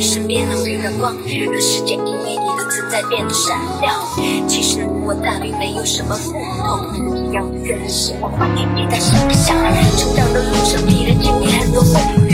身边那微弱光，让世界因为你的存在变得闪亮。其实我他并没有什么不同，不一样的是我画给你的想象。成长的路上，你的经历很多风雨。